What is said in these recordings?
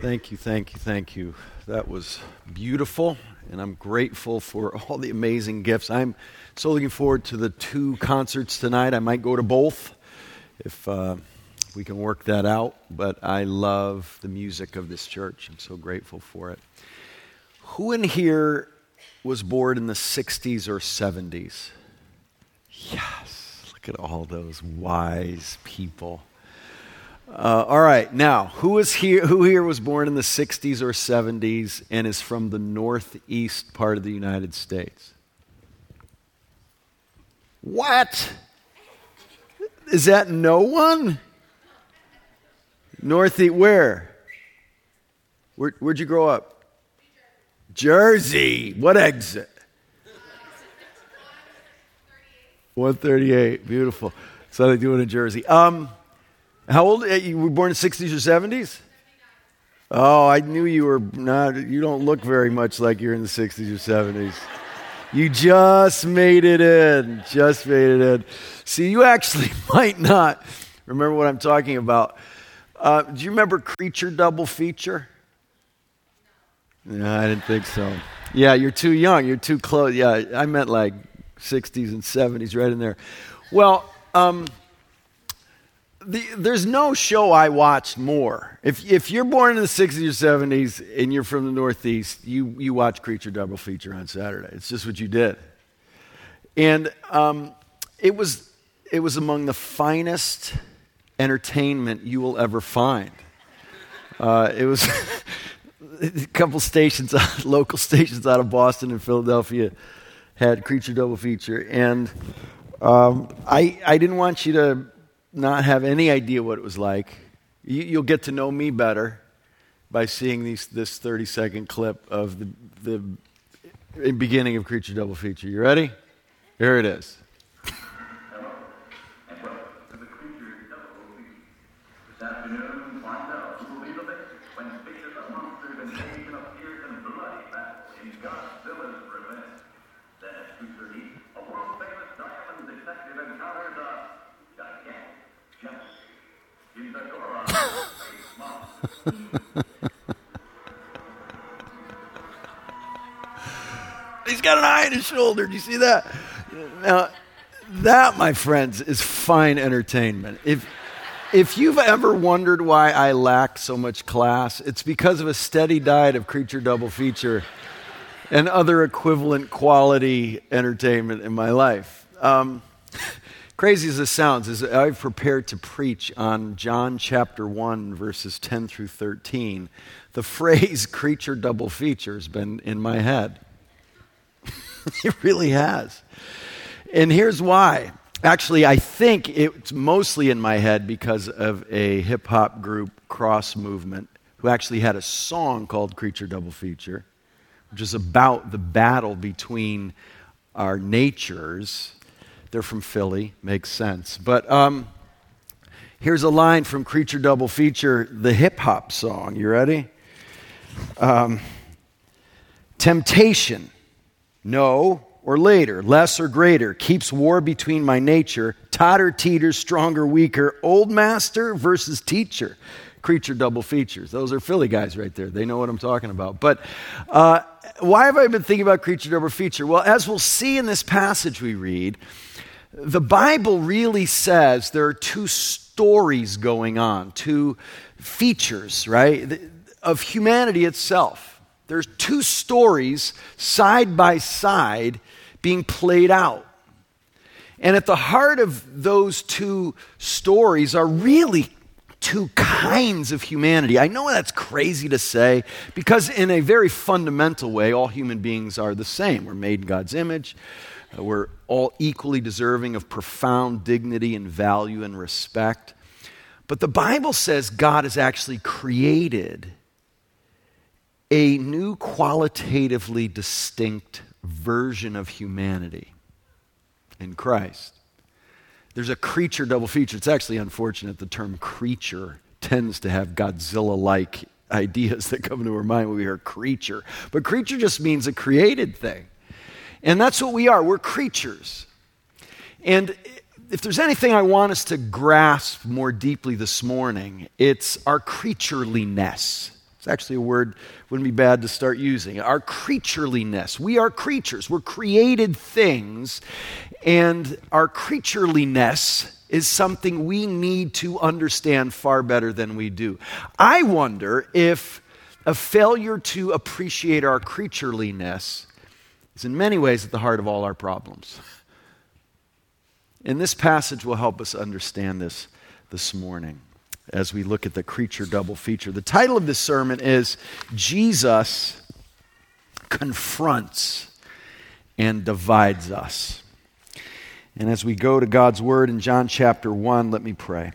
Thank you, thank you, thank you. That was beautiful, and I'm grateful for all the amazing gifts. I'm so looking forward to the two concerts tonight. I might go to both if uh, we can work that out, but I love the music of this church. I'm so grateful for it. Who in here was born in the 60s or 70s? Yes, look at all those wise people. Uh, all right, now who is here? Who here was born in the '60s or '70s and is from the northeast part of the United States? What? Is that no one? Northeast, where? where? Where'd you grow up? Jersey. What exit? 138. Beautiful. So they do it in Jersey. Um, how old? Eh, you were born in the 60s or 70s? Oh, I knew you were not. You don't look very much like you're in the 60s or 70s. You just made it in. Just made it in. See, you actually might not remember what I'm talking about. Uh, do you remember Creature Double Feature? No, I didn't think so. Yeah, you're too young. You're too close. Yeah, I meant like 60s and 70s, right in there. Well, um, the, there's no show I watched more. If, if you're born in the 60s or 70s and you're from the Northeast, you, you watch Creature Double Feature on Saturday. It's just what you did. And um, it, was, it was among the finest entertainment you will ever find. Uh, it was a couple stations, local stations out of Boston and Philadelphia had Creature Double Feature. And um, I, I didn't want you to not have any idea what it was like. You, will get to know me better by seeing these, this 30 second clip of the, the beginning of Creature Double Feature. You ready? Here it is. He's got an eye on his shoulder. Do you see that? Now, that, my friends, is fine entertainment. If, if you've ever wondered why I lack so much class, it's because of a steady diet of creature double feature and other equivalent quality entertainment in my life. Um, crazy as this sounds, as I've prepared to preach on John chapter 1, verses 10 through 13, the phrase creature double feature has been in my head. it really has. And here's why. Actually, I think it's mostly in my head because of a hip hop group, Cross Movement, who actually had a song called Creature Double Feature, which is about the battle between our natures they're from Philly, makes sense. But um, here's a line from Creature Double Feature, the hip hop song. You ready? Um, Temptation, no or later, less or greater, keeps war between my nature, totter, teeter, stronger, weaker, old master versus teacher. Creature double features. Those are Philly guys right there. They know what I'm talking about. But uh, why have I been thinking about creature double feature? Well, as we'll see in this passage we read, the Bible really says there are two stories going on, two features, right, of humanity itself. There's two stories side by side being played out. And at the heart of those two stories are really two kinds of humanity. I know that's crazy to say because, in a very fundamental way, all human beings are the same. We're made in God's image. Uh, we're all equally deserving of profound dignity and value and respect. But the Bible says God has actually created a new qualitatively distinct version of humanity in Christ. There's a creature double feature. It's actually unfortunate the term creature tends to have Godzilla like ideas that come into our mind when we hear creature. But creature just means a created thing. And that's what we are. We're creatures. And if there's anything I want us to grasp more deeply this morning, it's our creatureliness. It's actually a word wouldn't be bad to start using. Our creatureliness. We are creatures. We're created things, and our creatureliness is something we need to understand far better than we do. I wonder if a failure to appreciate our creatureliness is in many ways at the heart of all our problems. And this passage will help us understand this this morning as we look at the creature double feature. The title of this sermon is Jesus Confronts and Divides Us. And as we go to God's Word in John chapter 1, let me pray.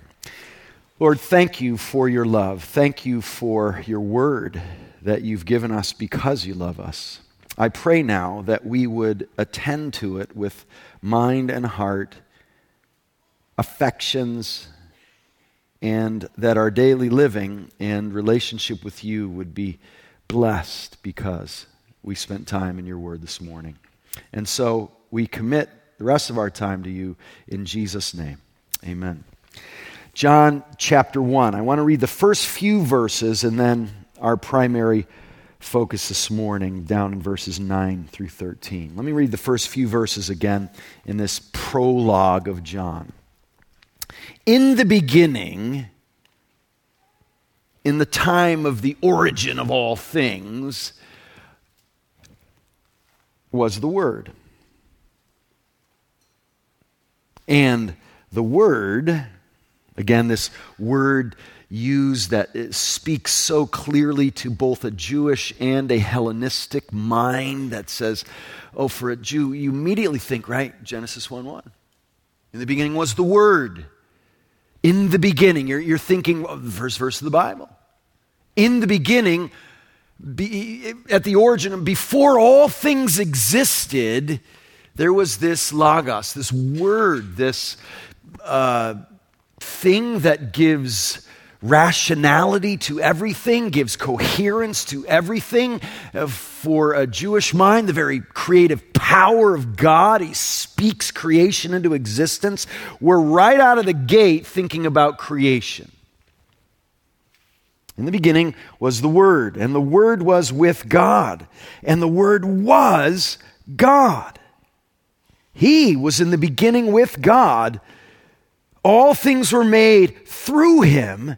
Lord, thank you for your love. Thank you for your Word that you've given us because you love us. I pray now that we would attend to it with mind and heart, affections, and that our daily living and relationship with you would be blessed because we spent time in your word this morning. And so we commit the rest of our time to you in Jesus' name. Amen. John chapter 1. I want to read the first few verses and then our primary focus this morning down in verses 9 through 13. Let me read the first few verses again in this prologue of John. In the beginning, in the time of the origin of all things, was the Word. And the Word, again, this word used that speaks so clearly to both a Jewish and a Hellenistic mind that says, oh, for a Jew, you immediately think, right? Genesis 1 1. In the beginning was the Word in the beginning, you're, you're thinking of the first verse of the Bible. In the beginning, be, at the origin, before all things existed, there was this logos, this word, this uh, thing that gives rationality to everything, gives coherence to everything. Uh, for a Jewish mind, the very creative power of God, He speaks creation into existence. We're right out of the gate thinking about creation. In the beginning was the Word, and the Word was with God, and the Word was God. He was in the beginning with God. All things were made through Him,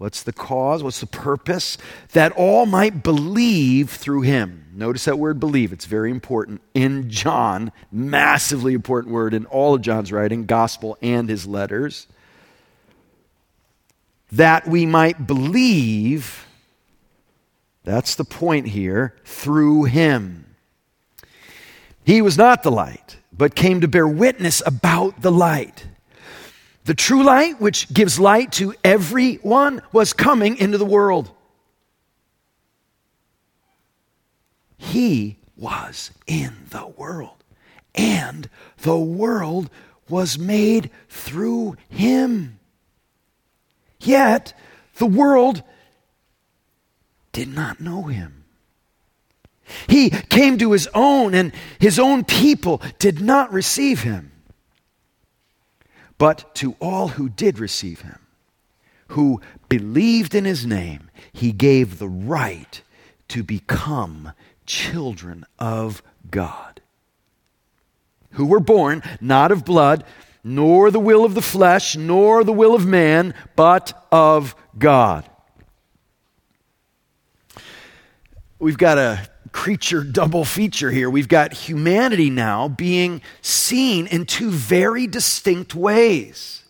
What's the cause? What's the purpose? That all might believe through him. Notice that word believe. It's very important in John, massively important word in all of John's writing, gospel and his letters. That we might believe, that's the point here, through him. He was not the light, but came to bear witness about the light. The true light, which gives light to everyone, was coming into the world. He was in the world, and the world was made through him. Yet the world did not know him. He came to his own, and his own people did not receive him. But to all who did receive him, who believed in his name, he gave the right to become children of God, who were born not of blood, nor the will of the flesh, nor the will of man, but of God. We've got a creature double feature here. We've got humanity now being seen in two very distinct ways.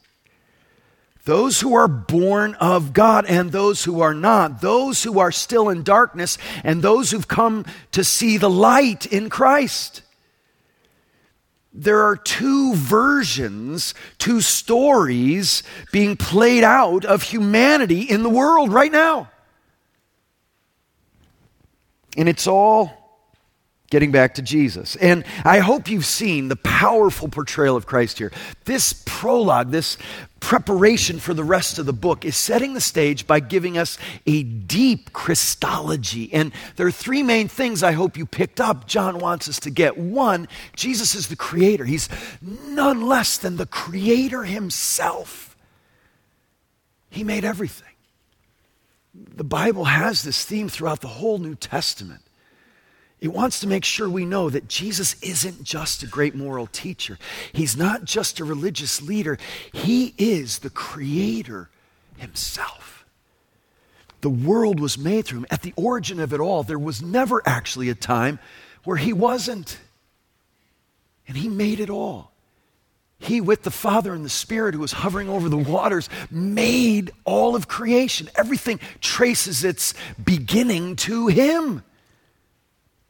Those who are born of God and those who are not, those who are still in darkness and those who've come to see the light in Christ. There are two versions, two stories being played out of humanity in the world right now. And it's all Getting back to Jesus. And I hope you've seen the powerful portrayal of Christ here. This prologue, this preparation for the rest of the book, is setting the stage by giving us a deep Christology. And there are three main things I hope you picked up John wants us to get. One, Jesus is the creator, he's none less than the creator himself. He made everything. The Bible has this theme throughout the whole New Testament. It wants to make sure we know that Jesus isn't just a great moral teacher. He's not just a religious leader. He is the creator himself. The world was made through him. At the origin of it all, there was never actually a time where he wasn't. And he made it all. He, with the Father and the Spirit who was hovering over the waters, made all of creation. Everything traces its beginning to him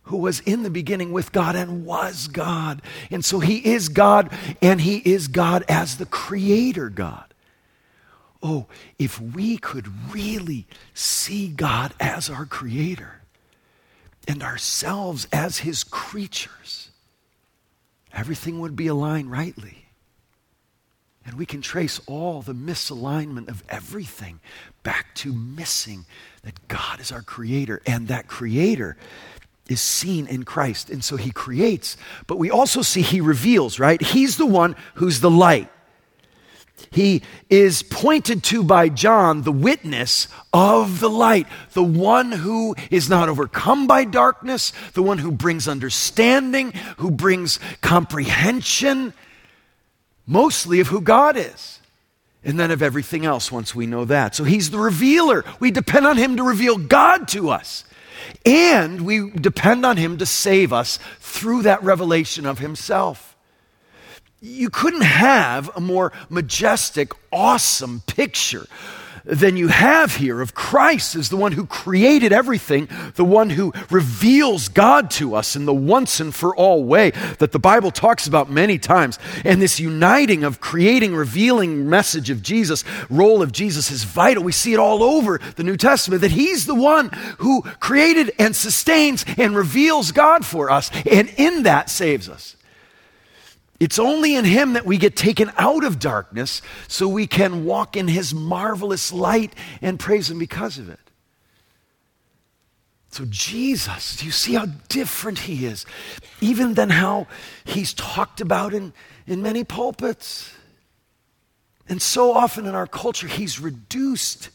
who was in the beginning with God and was God. And so he is God, and he is God as the creator God. Oh, if we could really see God as our creator and ourselves as his creatures, everything would be aligned rightly. And we can trace all the misalignment of everything back to missing that God is our creator, and that creator is seen in Christ. And so he creates, but we also see he reveals, right? He's the one who's the light. He is pointed to by John, the witness of the light, the one who is not overcome by darkness, the one who brings understanding, who brings comprehension, mostly of who God is, and then of everything else once we know that. So he's the revealer. We depend on him to reveal God to us. And we depend on Him to save us through that revelation of Himself. You couldn't have a more majestic, awesome picture than you have here of Christ as the one who created everything, the one who reveals God to us in the once and for all way that the Bible talks about many times. And this uniting of creating, revealing message of Jesus, role of Jesus is vital. We see it all over the New Testament that He's the one who created and sustains and reveals God for us, and in that saves us. It's only in Him that we get taken out of darkness so we can walk in His marvelous light and praise Him because of it. So, Jesus, do you see how different He is, even than how He's talked about in, in many pulpits? And so often in our culture, He's reduced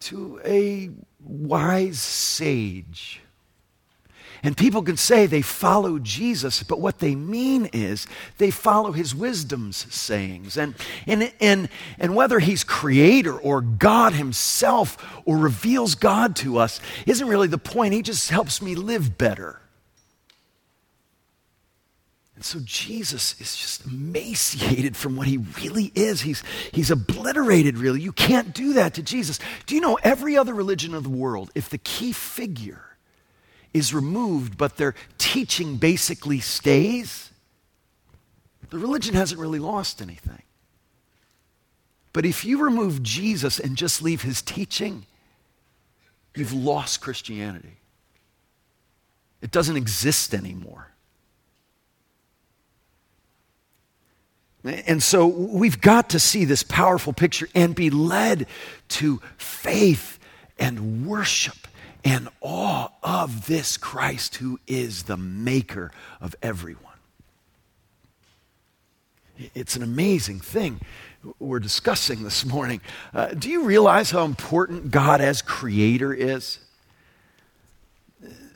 to a wise sage and people can say they follow Jesus, but what they mean is they follow his wisdom's sayings. And, and, and, and whether he's creator or God himself or reveals God to us isn't really the point. He just helps me live better. And so Jesus is just emaciated from what he really is. He's, he's obliterated, really. You can't do that to Jesus. Do you know every other religion of the world, if the key figure is removed, but their teaching basically stays, the religion hasn't really lost anything. But if you remove Jesus and just leave his teaching, you've lost Christianity. It doesn't exist anymore. And so we've got to see this powerful picture and be led to faith and worship and awe of this Christ who is the maker of everyone. It's an amazing thing we're discussing this morning. Uh, do you realize how important God as creator is?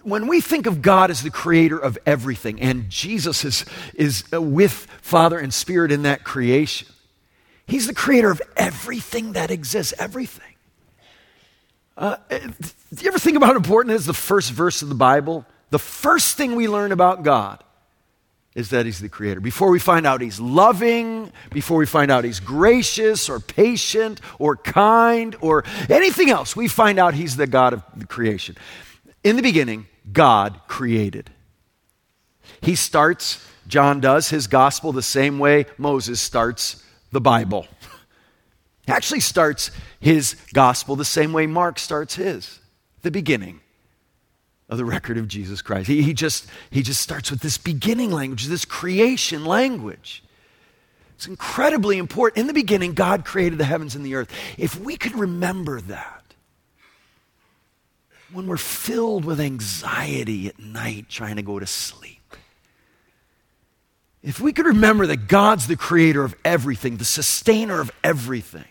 When we think of God as the creator of everything, and Jesus is, is with Father and Spirit in that creation, He's the creator of everything that exists, everything. Uh, do you ever think about how important is the first verse of the Bible? The first thing we learn about God is that He's the Creator. Before we find out He's loving, before we find out He's gracious or patient or kind or anything else, we find out He's the God of the creation. In the beginning, God created. He starts, John does, his gospel the same way Moses starts the Bible. He actually starts his gospel the same way Mark starts his, the beginning. of the record of Jesus Christ. He, he, just, he just starts with this beginning language, this creation language. It's incredibly important. In the beginning, God created the heavens and the earth. If we could remember that, when we're filled with anxiety at night trying to go to sleep, if we could remember that God's the creator of everything, the sustainer of everything,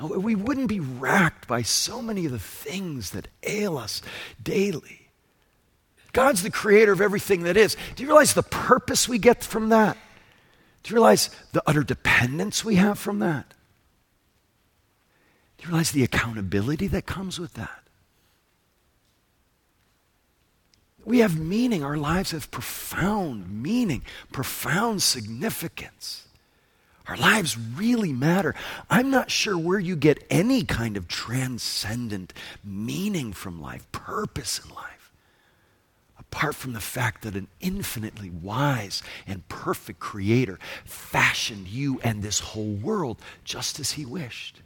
we wouldn't be racked by so many of the things that ail us daily. God's the creator of everything that is. Do you realize the purpose we get from that? Do you realize the utter dependence we have from that? Do you realize the accountability that comes with that? We have meaning. Our lives have profound meaning, profound significance. Our lives really matter. I'm not sure where you get any kind of transcendent meaning from life, purpose in life, apart from the fact that an infinitely wise and perfect creator fashioned you and this whole world just as he wished.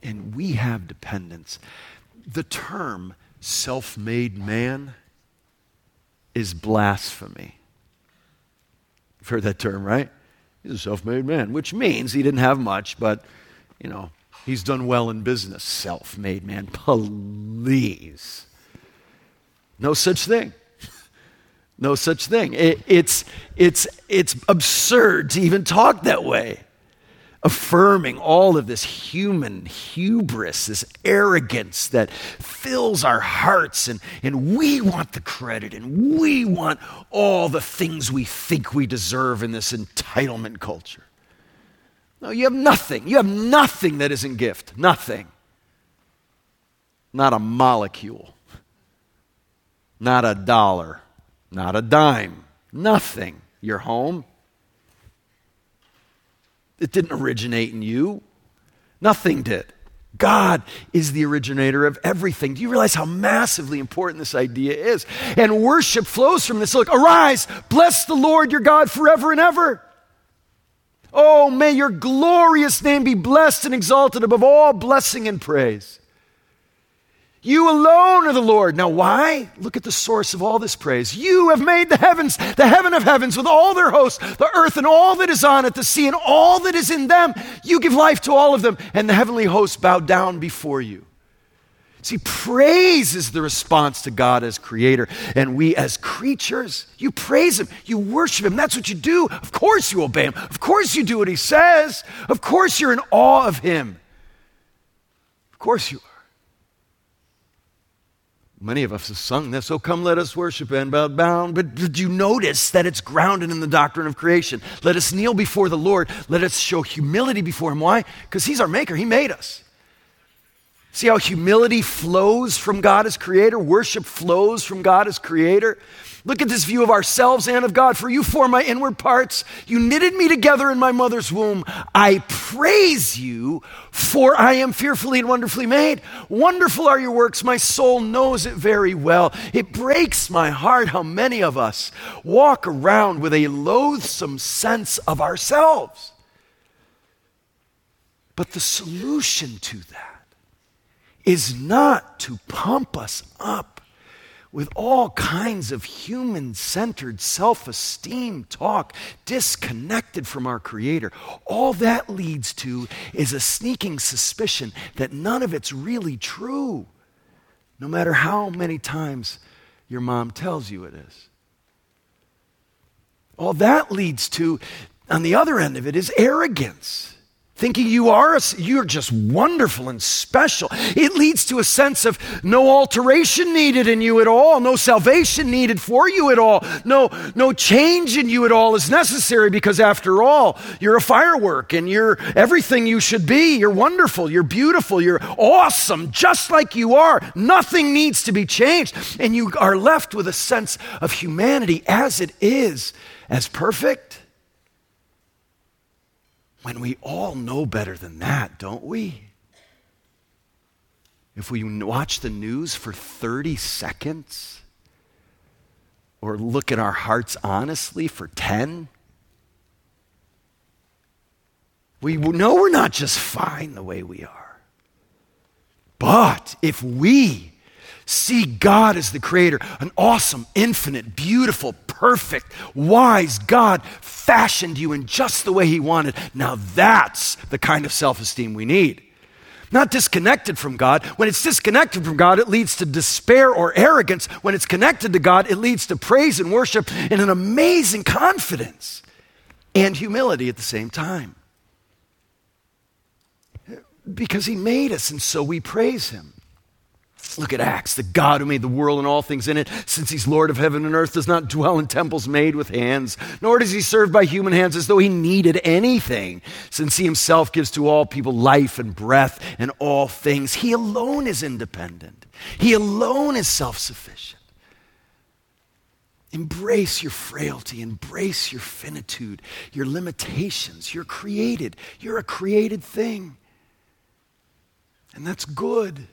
And we have dependence. The term self made man is blasphemy. You've heard that term, right? He's a self made man, which means he didn't have much, but, you know, he's done well in business. Self made man. Please. No such thing. No such thing. It, it's, it's, it's absurd to even talk that way affirming all of this human hubris, this arrogance that fills our hearts, and, and we want the credit and we want all the things we think we deserve in this entitlement culture. No, you have nothing. You have nothing that isn't gift. Nothing. Not a molecule. Not a dollar. Not a dime. Nothing. Your home, it didn't originate in you, nothing did. God is the originator of everything. Do you realize how massively important this idea is? And worship flows from this. Look, arise, bless the Lord your God forever and ever. Oh, may your glorious name be blessed and exalted above all blessing and praise. You alone are the Lord. Now, why? Look at the source of all this praise. You have made the heavens, the heaven of heavens, with all their hosts, the earth and all that is on it, the sea and all that is in them. You give life to all of them, and the heavenly hosts bow down before you. See, praise is the response to God as creator. And we as creatures, you praise Him, you worship Him. That's what you do. Of course, you obey Him. Of course, you do what He says. Of course, you're in awe of Him. Of course, you are. Many of us have sung this, oh come let us worship and bow down. But did you notice that it's grounded in the doctrine of creation? Let us kneel before the Lord. Let us show humility before Him. Why? Because He's our maker, He made us. See how humility flows from God as creator? Worship flows from God as creator. Look at this view of ourselves and of God. For you form my inward parts. You knitted me together in my mother's womb. I praise you, for I am fearfully and wonderfully made. Wonderful are your works. My soul knows it very well. It breaks my heart how many of us walk around with a loathsome sense of ourselves. But the solution to that is not to pump us up with all kinds of human centered self esteem talk, disconnected from our Creator. All that leads to is a sneaking suspicion that none of it's really true, no matter how many times your mom tells you it is. All that leads to, on the other end of it, is arrogance thinking you are a, you're just wonderful and special. It leads to a sense of no alteration needed in you at all no salvation needed for you at all no no change in you at all is necessary because after all you're a firework and you're everything you should be. You're wonderful you're beautiful you're awesome just like you are. Nothing needs to be changed. And you are left with a sense of humanity as it is as perfect when we all know better than that, don't we? If we watch the news for 30 seconds or look at our hearts honestly for 10, we know we're not just fine the way we are. But if we see God as the creator, an awesome, infinite, beautiful, perfect, wise God fashioned you in just the way he wanted, now that's the kind of self esteem we need. Not disconnected from God. When it's disconnected from God, it leads to despair or arrogance. When it's connected to God, it leads to praise and worship and an amazing confidence and humility at the same time. Because He made us, and so we praise Him. Look at Acts. The God who made the world and all things in it, since he's Lord of heaven and earth, does not dwell in temples made with hands, nor does he serve by human hands as though he needed anything, since he himself gives to all people life and breath and all things. He alone is independent, he alone is self sufficient. Embrace your frailty, embrace your finitude, your limitations. You're created, you're a created thing. And that's good.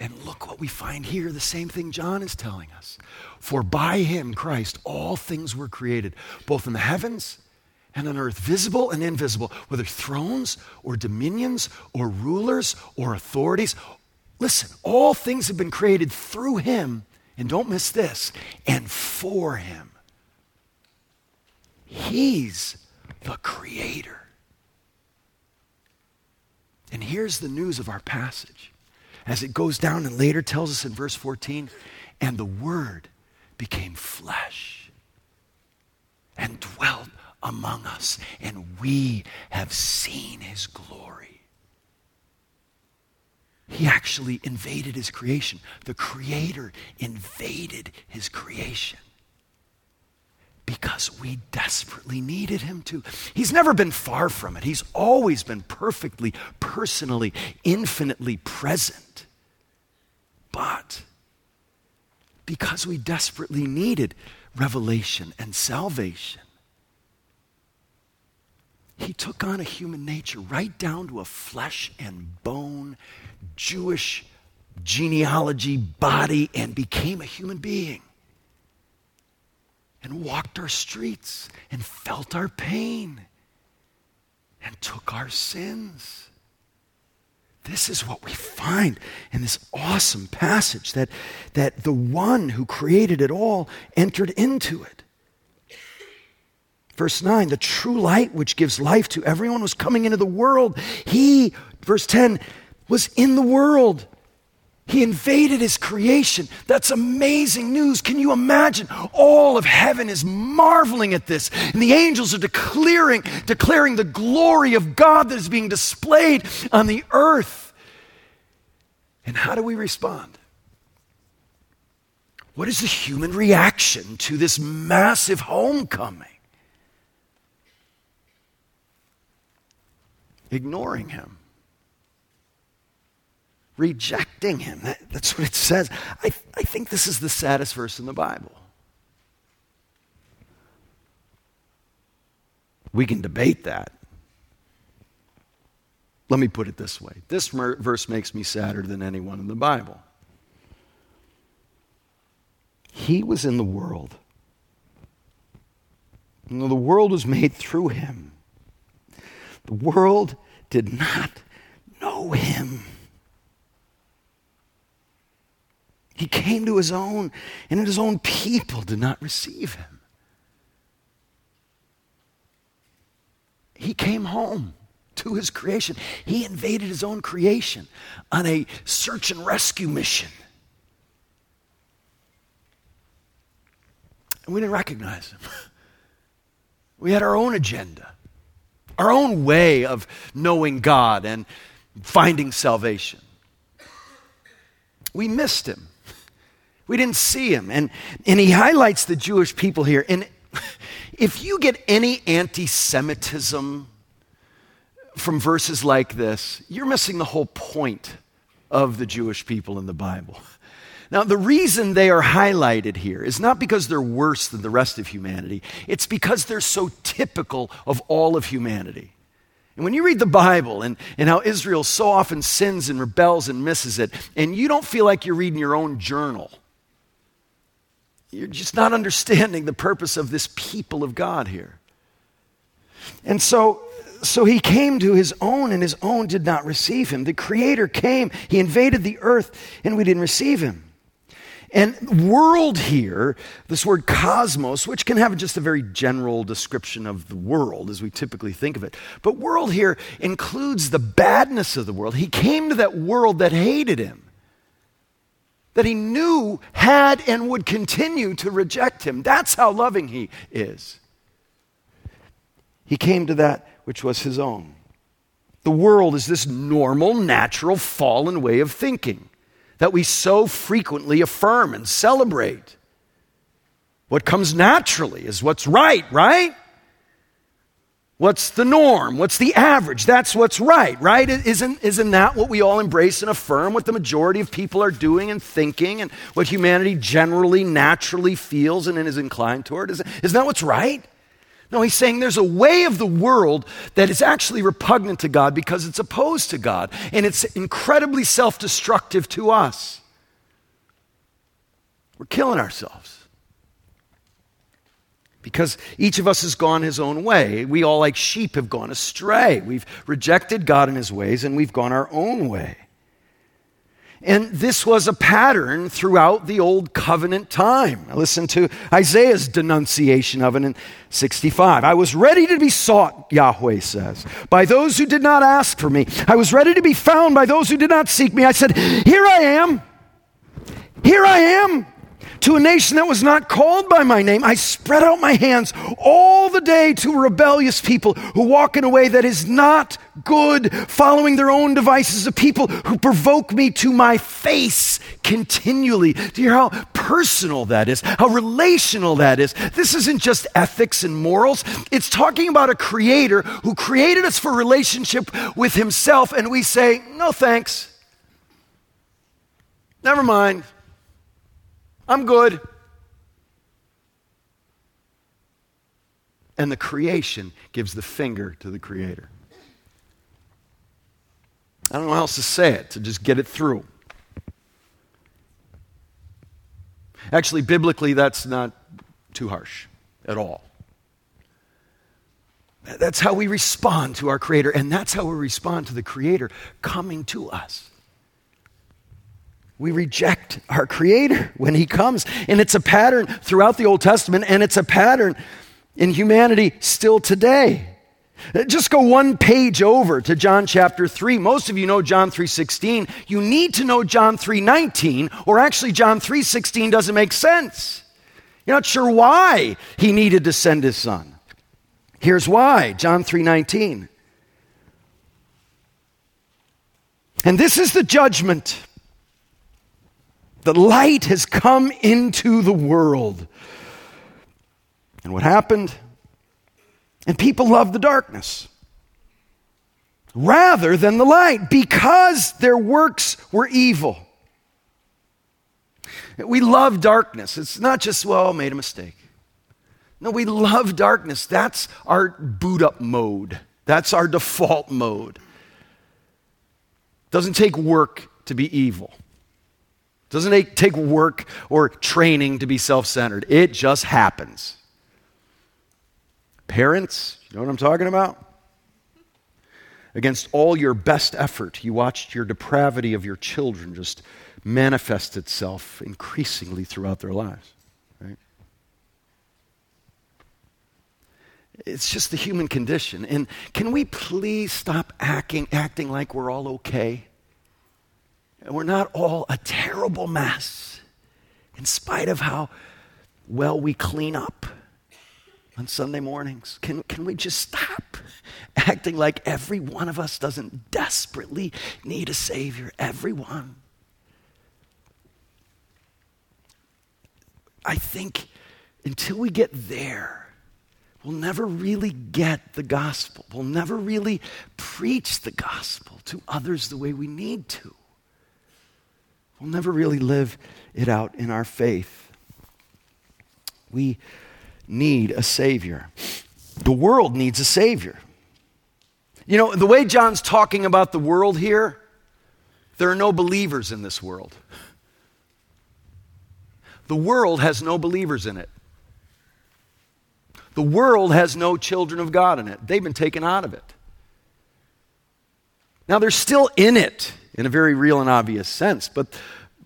And look what we find here the same thing John is telling us. For by him, Christ, all things were created, both in the heavens and on earth, visible and invisible, whether thrones or dominions or rulers or authorities. Listen, all things have been created through him, and don't miss this, and for him. He's the creator. And here's the news of our passage as it goes down and later tells us in verse 14, and the Word became flesh and dwelt among us, and we have seen his glory. He actually invaded his creation. The Creator invaded his creation because we desperately needed him to. He's never been far from it, he's always been perfectly, personally, infinitely present. But because we desperately needed revelation and salvation, he took on a human nature right down to a flesh and bone Jewish genealogy body and became a human being and walked our streets and felt our pain and took our sins. This is what we find in this awesome passage that, that the one who created it all entered into it. Verse 9, the true light which gives life to everyone was coming into the world. He, verse 10, was in the world he invaded his creation. That's amazing news. Can you imagine? All of heaven is marveling at this. And the angels are declaring, declaring the glory of God that is being displayed on the earth. And how do we respond? What is the human reaction to this massive homecoming? Ignoring him rejecting him. That, that's what it says. I, I think this is the saddest verse in the Bible. We can debate that. Let me put it this way this verse makes me sadder than anyone in the Bible. He was in the world. You know, the world was made through him. The world did not know him. He came to his own, and his own people did not receive him. He came home to his creation. He invaded his own creation on a search and rescue mission. And we didn't recognize him. We had our own agenda, our own way of knowing God and finding salvation. We missed him. We didn't see him. And, and he highlights the Jewish people here. And if you get any anti Semitism from verses like this, you're missing the whole point of the Jewish people in the Bible. Now, the reason they are highlighted here is not because they're worse than the rest of humanity, it's because they're so typical of all of humanity. And when you read the Bible and, and how Israel so often sins and rebels and misses it, and you don't feel like you're reading your own journal, you're just not understanding the purpose of this people of God here. And so so he came to his own, and his own did not receive him. The Creator came, he invaded the earth, and we didn't receive him. And world here, this word cosmos, which can have just a very general description of the world as we typically think of it, but world here includes the badness of the world. He came to that world that hated him, that he knew had and would continue to reject him. That's how loving he is. He came to that which was his own. The world is this normal, natural, fallen way of thinking that we so frequently affirm and celebrate. What comes naturally is what's right, right? What's the norm? What's the average? That's what's right, right? Isn't, isn't that what we all embrace and affirm, what the majority of people are doing and thinking, and what humanity generally, naturally feels and is inclined toward? Isn't, isn't that what's right? No, he's saying there's a way of the world that is actually repugnant to God because it's opposed to God, and it's incredibly self destructive to us. We're killing ourselves. Because each of us has gone his own way. We all, like sheep, have gone astray. We've rejected God and his ways, and we've gone our own way. And this was a pattern throughout the old covenant time. Listen to Isaiah's denunciation of it in 65. I was ready to be sought, Yahweh says, by those who did not ask for me. I was ready to be found by those who did not seek me. I said, Here I am. Here I am to a nation that was not called by my name. I spread out my hands all the day to rebellious people who walk in a way that is not good, following their own devices of people who provoke me to my face continually. Do you hear how personal that is? How relational that is? This isn't just ethics and morals. It's talking about a creator who created us for relationship with himself, and we say, no thanks. Never mind. I'm good. And the creation gives the finger to the creator. I don't know how else to say it, to just get it through. Actually, biblically, that's not too harsh at all. That's how we respond to our Creator, and that's how we respond to the Creator coming to us. We reject our Creator when He comes. And it's a pattern throughout the Old Testament, and it's a pattern in humanity still today. Just go one page over to John chapter 3. Most of you know John 3:16. You need to know John 3:19 or actually John 3:16 doesn't make sense. You're not sure why he needed to send his son. Here's why. John 3:19. And this is the judgment the light has come into the world. And what happened? And people loved the darkness rather than the light because their works were evil. We love darkness. It's not just, well, I made a mistake. No, we love darkness. That's our boot up mode, that's our default mode. Doesn't take work to be evil. Doesn't it take work or training to be self centered, it just happens. Parents, you know what I'm talking about? Against all your best effort, you watched your depravity of your children just manifest itself increasingly throughout their lives. Right? It's just the human condition. And can we please stop acting, acting like we're all okay? And we're not all a terrible mess, in spite of how well we clean up on Sunday mornings. Can, can we just stop acting like every one of us doesn't desperately need a Savior? Everyone. I think until we get there, we'll never really get the gospel. We'll never really preach the gospel to others the way we need to. We'll never really live it out in our faith. We need a Savior. The world needs a Savior. You know, the way John's talking about the world here, there are no believers in this world. The world has no believers in it. The world has no children of God in it. They've been taken out of it. Now, they're still in it in a very real and obvious sense, but,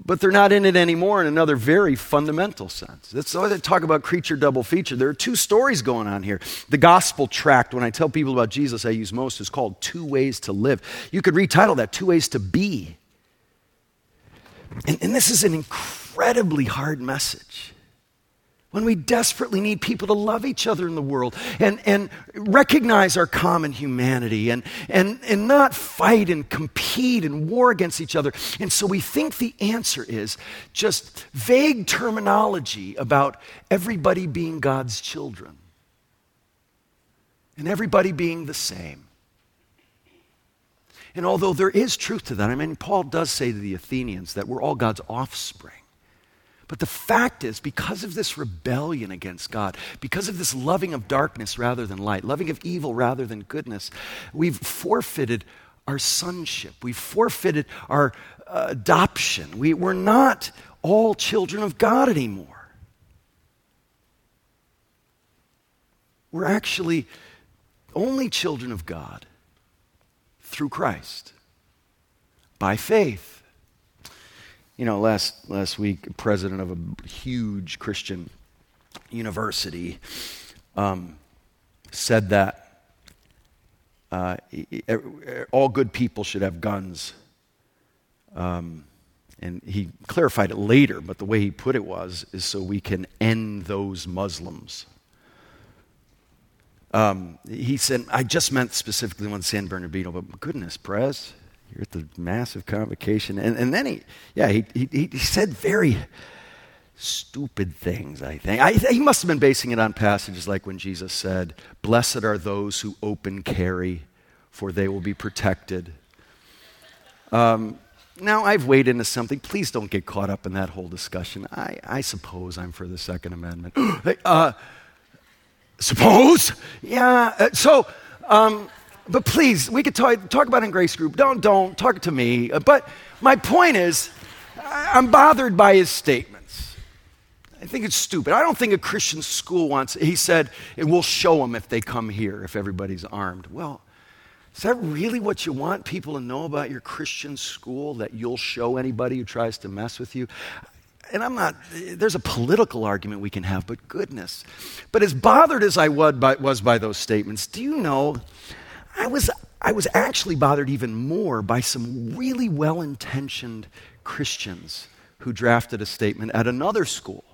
but they're not in it anymore in another very fundamental sense. That's why they talk about creature double feature. There are two stories going on here. The gospel tract, when I tell people about Jesus, I use most, is called Two Ways to Live. You could retitle that Two Ways to Be. And, and this is an incredibly hard message when we desperately need people to love each other in the world and, and recognize our common humanity and, and, and not fight and compete and war against each other. And so we think the answer is just vague terminology about everybody being God's children and everybody being the same. And although there is truth to that, I mean, Paul does say to the Athenians that we're all God's offspring. But the fact is, because of this rebellion against God, because of this loving of darkness rather than light, loving of evil rather than goodness, we've forfeited our sonship. We've forfeited our uh, adoption. We, we're not all children of God anymore. We're actually only children of God through Christ by faith. You know, last, last week, president of a huge Christian university um, said that uh, all good people should have guns. Um, and he clarified it later, but the way he put it was, is so we can end those Muslims. Um, he said, I just meant specifically one San Bernardino, but goodness, Prez, you're at the massive convocation. And, and then he, yeah, he, he, he said very stupid things, I think. I, he must have been basing it on passages like when Jesus said, Blessed are those who open carry, for they will be protected. Um, now, I've weighed into something. Please don't get caught up in that whole discussion. I, I suppose I'm for the Second Amendment. uh, suppose? Yeah. Uh, so, um, but please, we could talk, talk about it in Grace Group. Don't, don't, talk to me. Uh, but my point is, I'm bothered by his statements. I think it's stupid. I don't think a Christian school wants, he said, it will show them if they come here, if everybody's armed. Well, is that really what you want people to know about your Christian school? That you'll show anybody who tries to mess with you? And I'm not, there's a political argument we can have, but goodness. But as bothered as I was by, was by those statements, do you know I was, I was actually bothered even more by some really well intentioned Christians who drafted a statement at another school.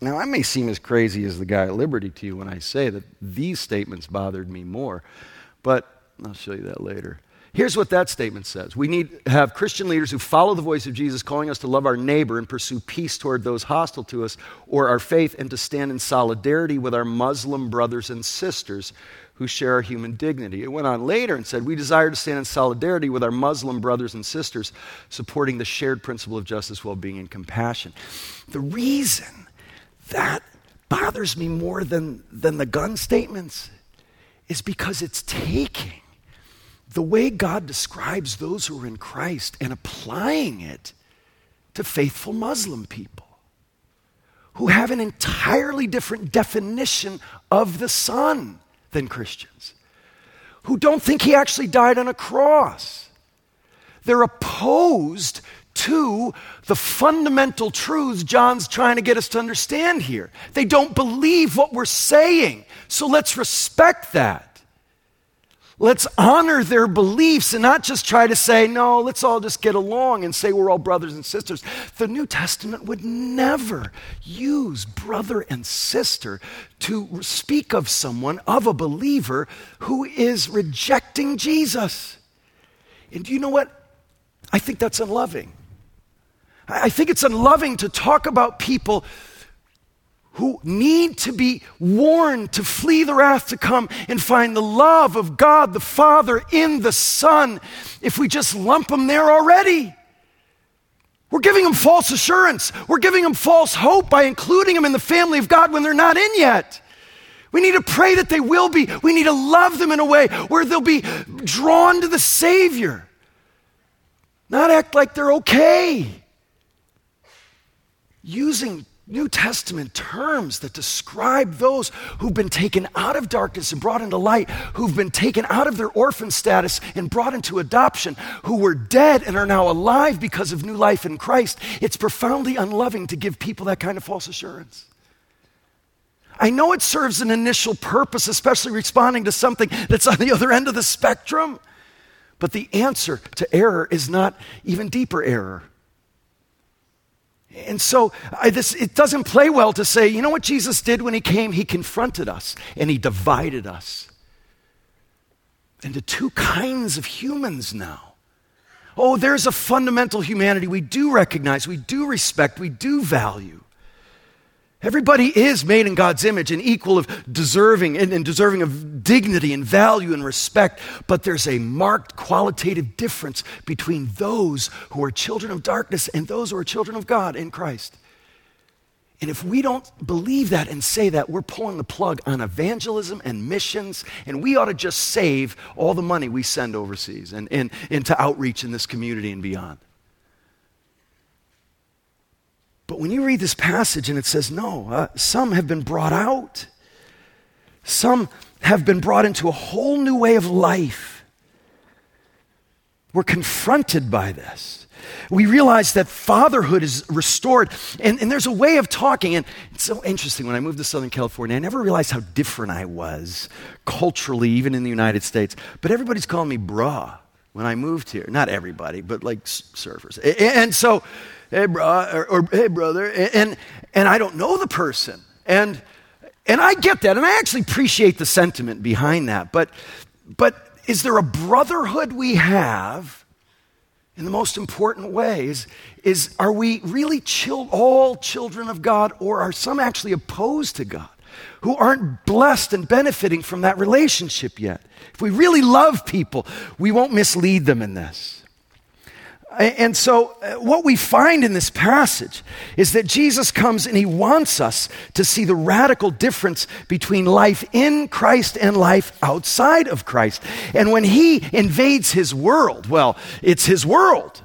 Now, I may seem as crazy as the guy at Liberty to you when I say that these statements bothered me more, but I'll show you that later. Here's what that statement says We need to have Christian leaders who follow the voice of Jesus, calling us to love our neighbor and pursue peace toward those hostile to us or our faith, and to stand in solidarity with our Muslim brothers and sisters who share our human dignity. It went on later and said, We desire to stand in solidarity with our Muslim brothers and sisters, supporting the shared principle of justice, well being, and compassion. The reason that bothers me more than, than the gun statements is because it's taking the way God describes those who are in Christ and applying it to faithful Muslim people who have an entirely different definition of the Son than Christians, who don't think he actually died on a cross. They're opposed to the fundamental truths John's trying to get us to understand here. They don't believe what we're saying. So let's respect that. Let's honor their beliefs and not just try to say, no, let's all just get along and say we're all brothers and sisters. The New Testament would never use brother and sister to speak of someone, of a believer, who is rejecting Jesus. And do you know what? I think that's unloving. I think it's unloving to talk about people who need to be warned to flee the wrath to come and find the love of God the Father in the Son if we just lump them there already. We're giving them false assurance. We're giving them false hope by including them in the family of God when they're not in yet. We need to pray that they will be. We need to love them in a way where they'll be drawn to the Savior, not act like they're okay. Using New Testament terms that describe those who've been taken out of darkness and brought into light, who've been taken out of their orphan status and brought into adoption, who were dead and are now alive because of new life in Christ. It's profoundly unloving to give people that kind of false assurance. I know it serves an initial purpose, especially responding to something that's on the other end of the spectrum, but the answer to error is not even deeper error. And so I, this, it doesn't play well to say, you know what Jesus did when he came? He confronted us and he divided us into two kinds of humans now. Oh, there's a fundamental humanity we do recognize, we do respect, we do value. Everybody is made in God's image and equal of deserving and, and, deserving of dignity and value and respect, but there's a marked qualitative difference between those who are children of darkness and those who are children of God in Christ. And if we don't believe that and say that, we're pulling the plug on evangelism and missions, and we ought to just save all the money we send overseas and, and into outreach in this community and beyond. But when you read this passage and it says, no, uh, some have been brought out, some have been brought into a whole new way of life. We're confronted by this. We realize that fatherhood is restored. And, and there's a way of talking. And it's so interesting. When I moved to Southern California, I never realized how different I was culturally, even in the United States. But everybody's calling me brah when I moved here. Not everybody, but like surfers. And so hey, bro, or, or hey, brother, and, and I don't know the person. And, and I get that, and I actually appreciate the sentiment behind that. But, but is there a brotherhood we have in the most important ways? Is, are we really all children of God, or are some actually opposed to God? Who aren't blessed and benefiting from that relationship yet. If we really love people, we won't mislead them in this. And so, uh, what we find in this passage is that Jesus comes and he wants us to see the radical difference between life in Christ and life outside of Christ. And when he invades his world, well, it's his world,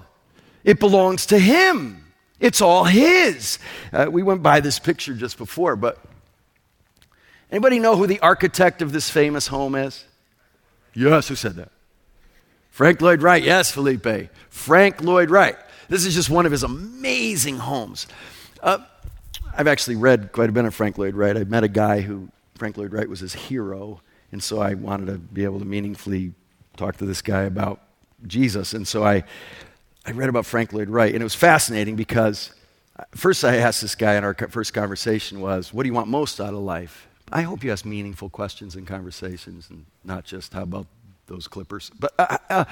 it belongs to him, it's all his. Uh, we went by this picture just before, but anybody know who the architect of this famous home is? Yes, who said that? Frank Lloyd Wright. Yes, Felipe. Frank Lloyd Wright. This is just one of his amazing homes. Uh, I've actually read quite a bit of Frank Lloyd Wright. I met a guy who Frank Lloyd Wright was his hero, and so I wanted to be able to meaningfully talk to this guy about Jesus. And so I, I read about Frank Lloyd Wright, and it was fascinating because uh, first I asked this guy in our first conversation was, "What do you want most out of life?" I hope you ask meaningful questions in conversations, and not just how about those clippers. But uh, uh,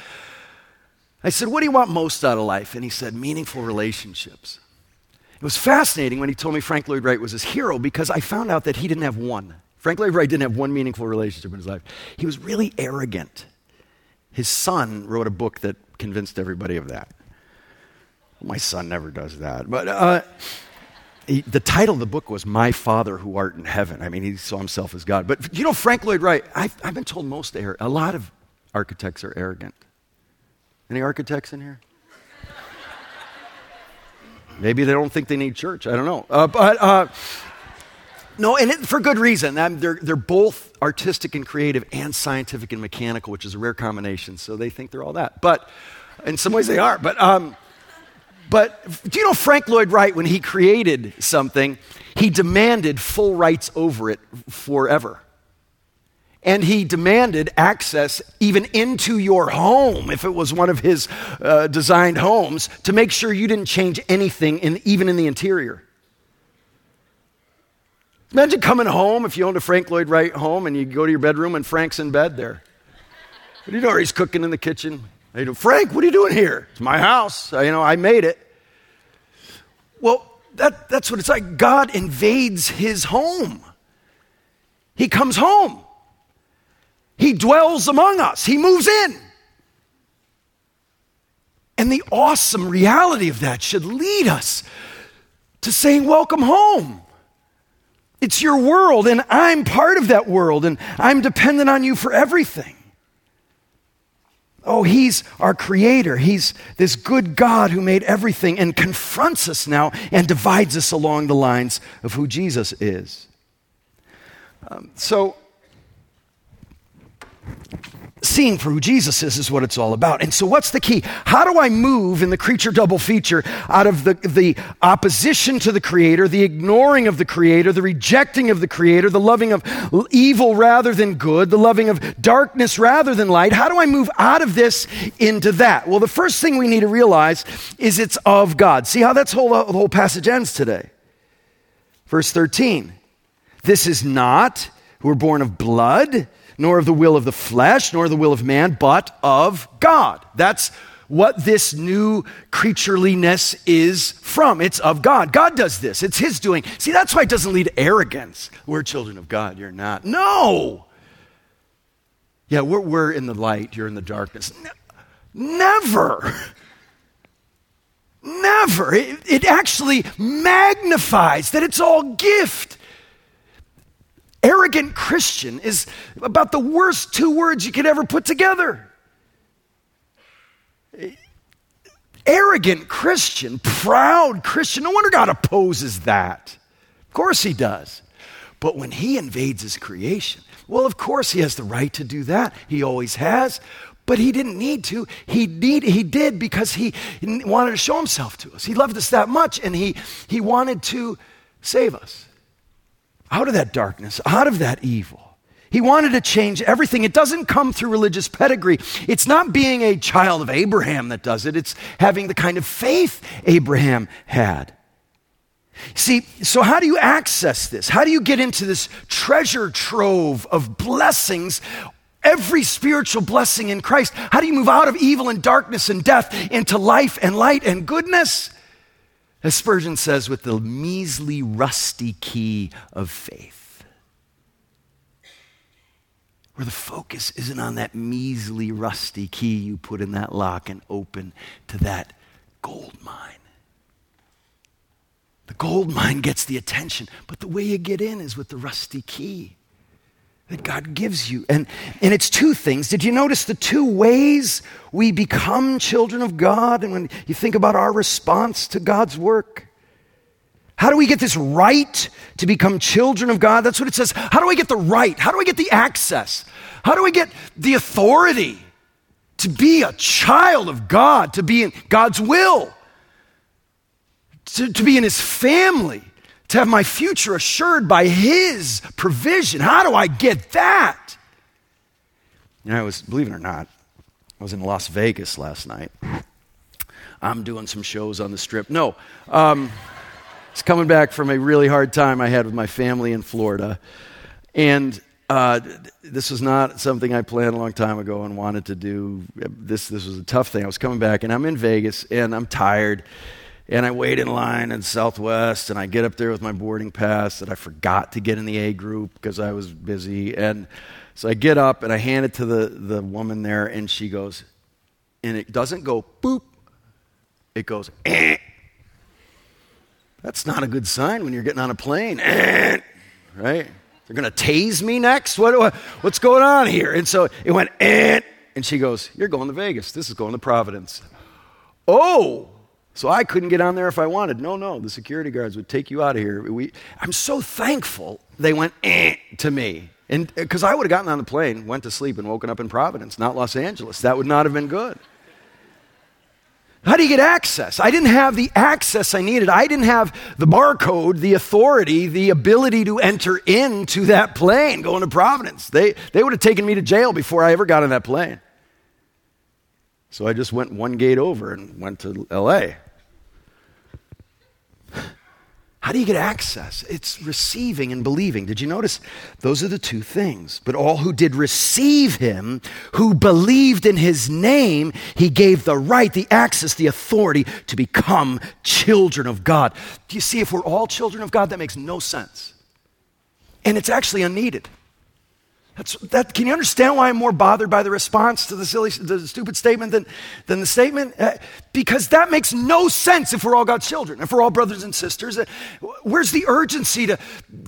I said, What do you want most out of life? And he said, Meaningful relationships. It was fascinating when he told me Frank Lloyd Wright was his hero because I found out that he didn't have one. Frank Lloyd Wright didn't have one meaningful relationship in his life. He was really arrogant. His son wrote a book that convinced everybody of that. My son never does that. But uh, he, the title of the book was My Father Who Art in Heaven. I mean, he saw himself as God. But you know, Frank Lloyd Wright, I've, I've been told most, a lot of architects are arrogant. Any architects in here? Maybe they don't think they need church. I don't know. Uh, but uh, no, and it, for good reason. They're, they're both artistic and creative and scientific and mechanical, which is a rare combination. So they think they're all that. But in some ways they are. But, um, but do you know Frank Lloyd Wright, when he created something, he demanded full rights over it forever. And he demanded access even into your home if it was one of his uh, designed homes to make sure you didn't change anything in, even in the interior. Imagine coming home if you owned a frank lloyd wright home and you go to your bedroom and frank's in bed there. Do you know he's cooking in the kitchen know, frank what are you doing here? It's my house. Uh, you know i made it. Well that, that's what it's like. God invades his home. He comes home. He dwells among us, He moves in. And the awesome reality of that should lead us to saying, Welcome home. It's your world, and I'm part of that world, and I'm dependent on you for everything. Oh, he's our creator. He's this good God who made everything and confronts us now and divides us along the lines of who Jesus is. Um, so, seeing for who Jesus is is what it's all about. And so, what's the key? How do I move in the creature double feature out of the, the opposition to the Creator, the ignoring of the Creator, the rejecting of the Creator, the loving of evil rather than good, the loving of darkness rather than light? How do I move out of this into that? Well, the first thing we need to realize is it's of God. See how that's whole, the whole passage ends today. Verse 13 This is not who are born of blood nor of the will of the flesh, nor the will of man, but of God. That's what this new creatureliness is from. It's of God. God does this, it's His doing. See, that's why it doesn't lead to arrogance. We're children of God, you're not. No! Yeah, we're, we're in the light, you're in the darkness. never! Never. It, it actually magnifies that it's all gift. Arrogant Christian is about the worst two words you could ever put together. Arrogant Christian, proud Christian. No wonder God opposes that. Of course he does. But when he invades his creation, well, of course he has the right to do that. He always has. But he didn't need to. He, need, he did because he wanted to show himself to us. He loved us that much and he, he wanted to save us out of that darkness, out of that evil. He wanted to change everything. It doesn't come through religious pedigree. It's not being a child of Abraham that does it, it's having the kind of faith Abraham had. See, so how do you access this? How do you get into this treasure trove of blessings? Every spiritual blessing in Christ. How do you move out of evil and darkness and death into life and light and goodness? As Spurgeon says, with the measly, rusty key of faith. Where the focus isn't on that measly, rusty key you put in that lock and open to that gold mine. The gold mine gets the attention, but the way you get in is with the rusty key that God gives you. And, and it's two things. Did you notice the two ways we become children of God? And when you think about our response to God's work, how do we get this right to become children of God? That's what it says. How do I get the right? How do I get the access? How do I get the authority to be a child of God, to be in God's will, to, to be in His family? To have my future assured by His provision. How do I get that? You know, I was, believe it or not, I was in Las Vegas last night. I'm doing some shows on the strip. No, um, it's coming back from a really hard time I had with my family in Florida. And uh, this was not something I planned a long time ago and wanted to do. This, this was a tough thing. I was coming back, and I'm in Vegas, and I'm tired and I wait in line in Southwest, and I get up there with my boarding pass that I forgot to get in the A group because I was busy. And so I get up and I hand it to the, the woman there, and she goes, and it doesn't go boop, it goes, eh. That's not a good sign when you're getting on a plane, eh. right? They're going to tase me next? What, what, what's going on here? And so it went, eh. And she goes, You're going to Vegas. This is going to Providence. Oh, so I couldn't get on there if I wanted. No, no, the security guards would take you out of here. We, I'm so thankful they went eh, to me. And because I would have gotten on the plane, went to sleep, and woken up in Providence, not Los Angeles. That would not have been good. How do you get access? I didn't have the access I needed. I didn't have the barcode, the authority, the ability to enter into that plane going to Providence. They, they would have taken me to jail before I ever got on that plane. So I just went one gate over and went to LA. How do you get access? It's receiving and believing. Did you notice? Those are the two things. But all who did receive him, who believed in his name, he gave the right, the access, the authority to become children of God. Do you see, if we're all children of God, that makes no sense. And it's actually unneeded. That, can you understand why I'm more bothered by the response to the silly, the stupid statement than, than the statement? Uh, because that makes no sense if we're all God's children, if we're all brothers and sisters. Uh, where's the urgency to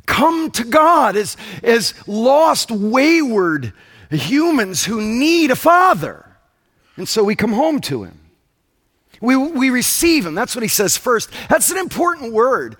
come to God as, as lost, wayward humans who need a father? And so we come home to him. We, we receive him. That's what he says first. That's an important word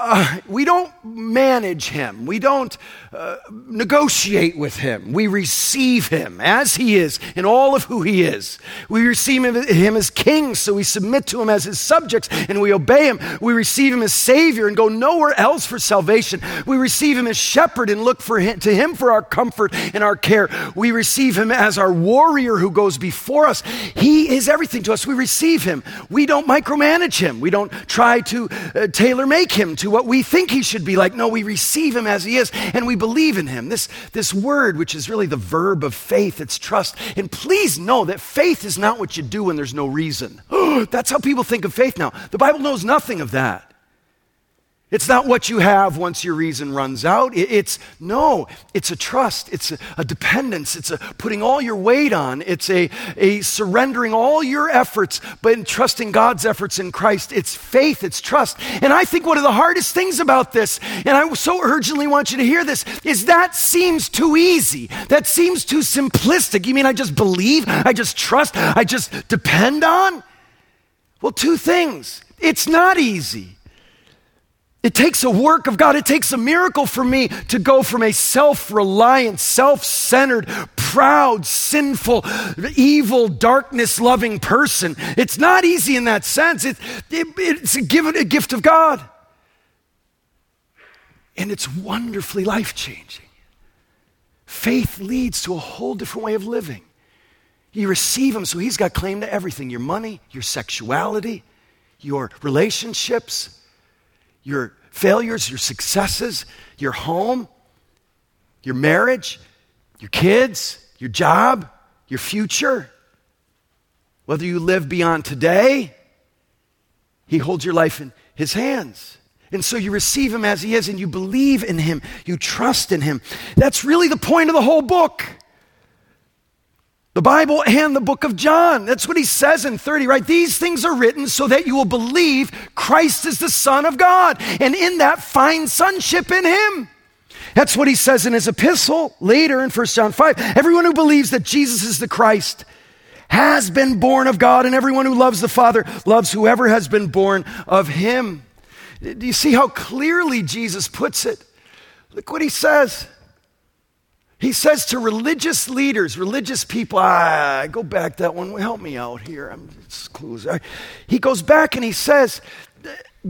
uh, we don't manage him. We don't uh, negotiate with him. We receive him as he is in all of who he is. We receive him as king, so we submit to him as his subjects and we obey him. We receive him as savior and go nowhere else for salvation. We receive him as shepherd and look for him, to him for our comfort and our care. We receive him as our warrior who goes before us. He is everything to us. We receive him. We don't micromanage him. We don't try to uh, tailor make him to what we think he should be like. No, we receive him as he is and we believe in him. This, this word, which is really the verb of faith, it's trust. And please know that faith is not what you do when there's no reason. That's how people think of faith now. The Bible knows nothing of that. It's not what you have once your reason runs out. It's no, it's a trust, it's a, a, dependence, it's a putting all your weight on, it's a, a surrendering all your efforts, but trusting God's efforts in Christ. It's faith, it's trust. And I think one of the hardest things about this, and I so urgently want you to hear this, is that seems too easy. That seems too simplistic. You mean I just believe, I just trust, I just depend on? Well, two things. It's not easy. It takes a work of God. It takes a miracle for me to go from a self reliant, self centered, proud, sinful, evil, darkness loving person. It's not easy in that sense. It, it, it's a, given, a gift of God. And it's wonderfully life changing. Faith leads to a whole different way of living. You receive Him, so He's got claim to everything your money, your sexuality, your relationships your failures, your successes, your home, your marriage, your kids, your job, your future. Whether you live beyond today, He holds your life in His hands. And so you receive Him as He is and you believe in Him, you trust in Him. That's really the point of the whole book. The Bible and the book of John. That's what he says in 30, right? These things are written so that you will believe Christ is the Son of God, and in that find sonship in him. That's what he says in his epistle later in 1 John 5. Everyone who believes that Jesus is the Christ has been born of God, and everyone who loves the Father loves whoever has been born of him. Do you see how clearly Jesus puts it? Look what he says. He says to religious leaders, religious people, ah, go back that one, help me out here. I'm just clues. He goes back and he says,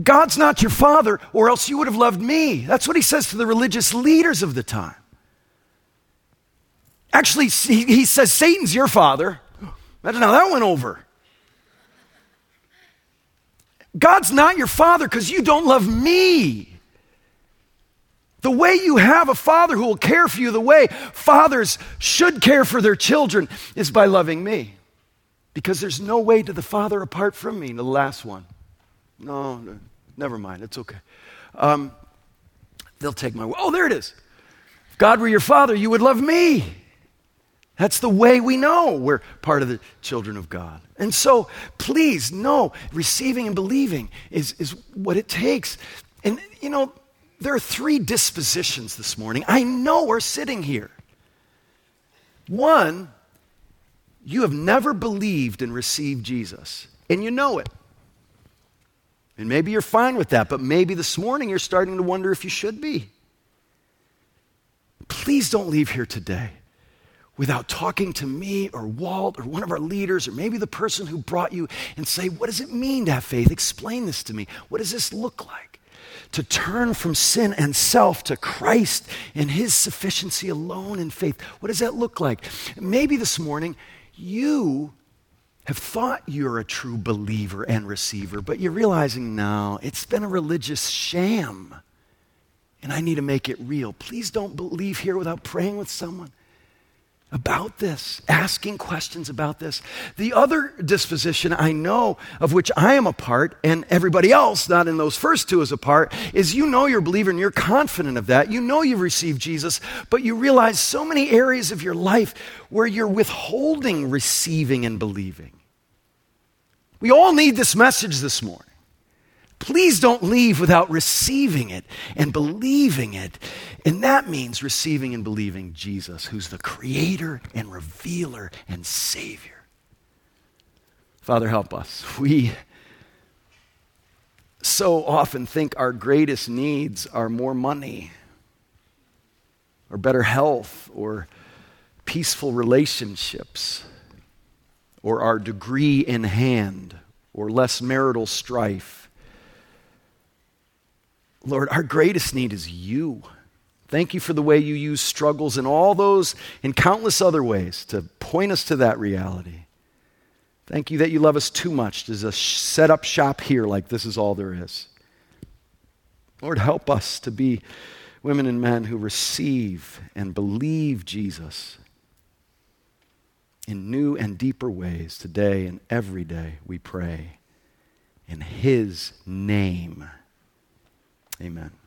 God's not your father, or else you would have loved me. That's what he says to the religious leaders of the time. Actually, he says, Satan's your father. Imagine how that went over. God's not your father because you don't love me. The way you have a father who will care for you, the way fathers should care for their children, is by loving me. Because there's no way to the Father apart from me. The last one. No, no never mind. It's okay. Um, they'll take my. Oh, there it is. If God were your Father, you would love me. That's the way we know we're part of the children of God. And so, please know, receiving and believing is, is what it takes. And, you know, there are three dispositions this morning. I know we're sitting here. One, you have never believed and received Jesus, and you know it. And maybe you're fine with that, but maybe this morning you're starting to wonder if you should be. Please don't leave here today without talking to me or Walt or one of our leaders or maybe the person who brought you and say, What does it mean to have faith? Explain this to me. What does this look like? To turn from sin and self to Christ and His sufficiency alone in faith. What does that look like? Maybe this morning you have thought you're a true believer and receiver, but you're realizing, now it's been a religious sham. And I need to make it real. Please don't believe here without praying with someone about this, asking questions about this. The other disposition I know of which I am a part, and everybody else, not in those first two, is a part, is you know you're a believer and you're confident of that. You know you've received Jesus, but you realize so many areas of your life where you're withholding receiving and believing. We all need this message this morning. Please don't leave without receiving it and believing it. And that means receiving and believing Jesus, who's the creator and revealer and savior. Father, help us. We so often think our greatest needs are more money, or better health, or peaceful relationships, or our degree in hand, or less marital strife. Lord, our greatest need is you. Thank you for the way you use struggles and all those and countless other ways to point us to that reality. Thank you that you love us too much to set up shop here like this is all there is. Lord, help us to be women and men who receive and believe Jesus in new and deeper ways today and every day, we pray. In His name, amen.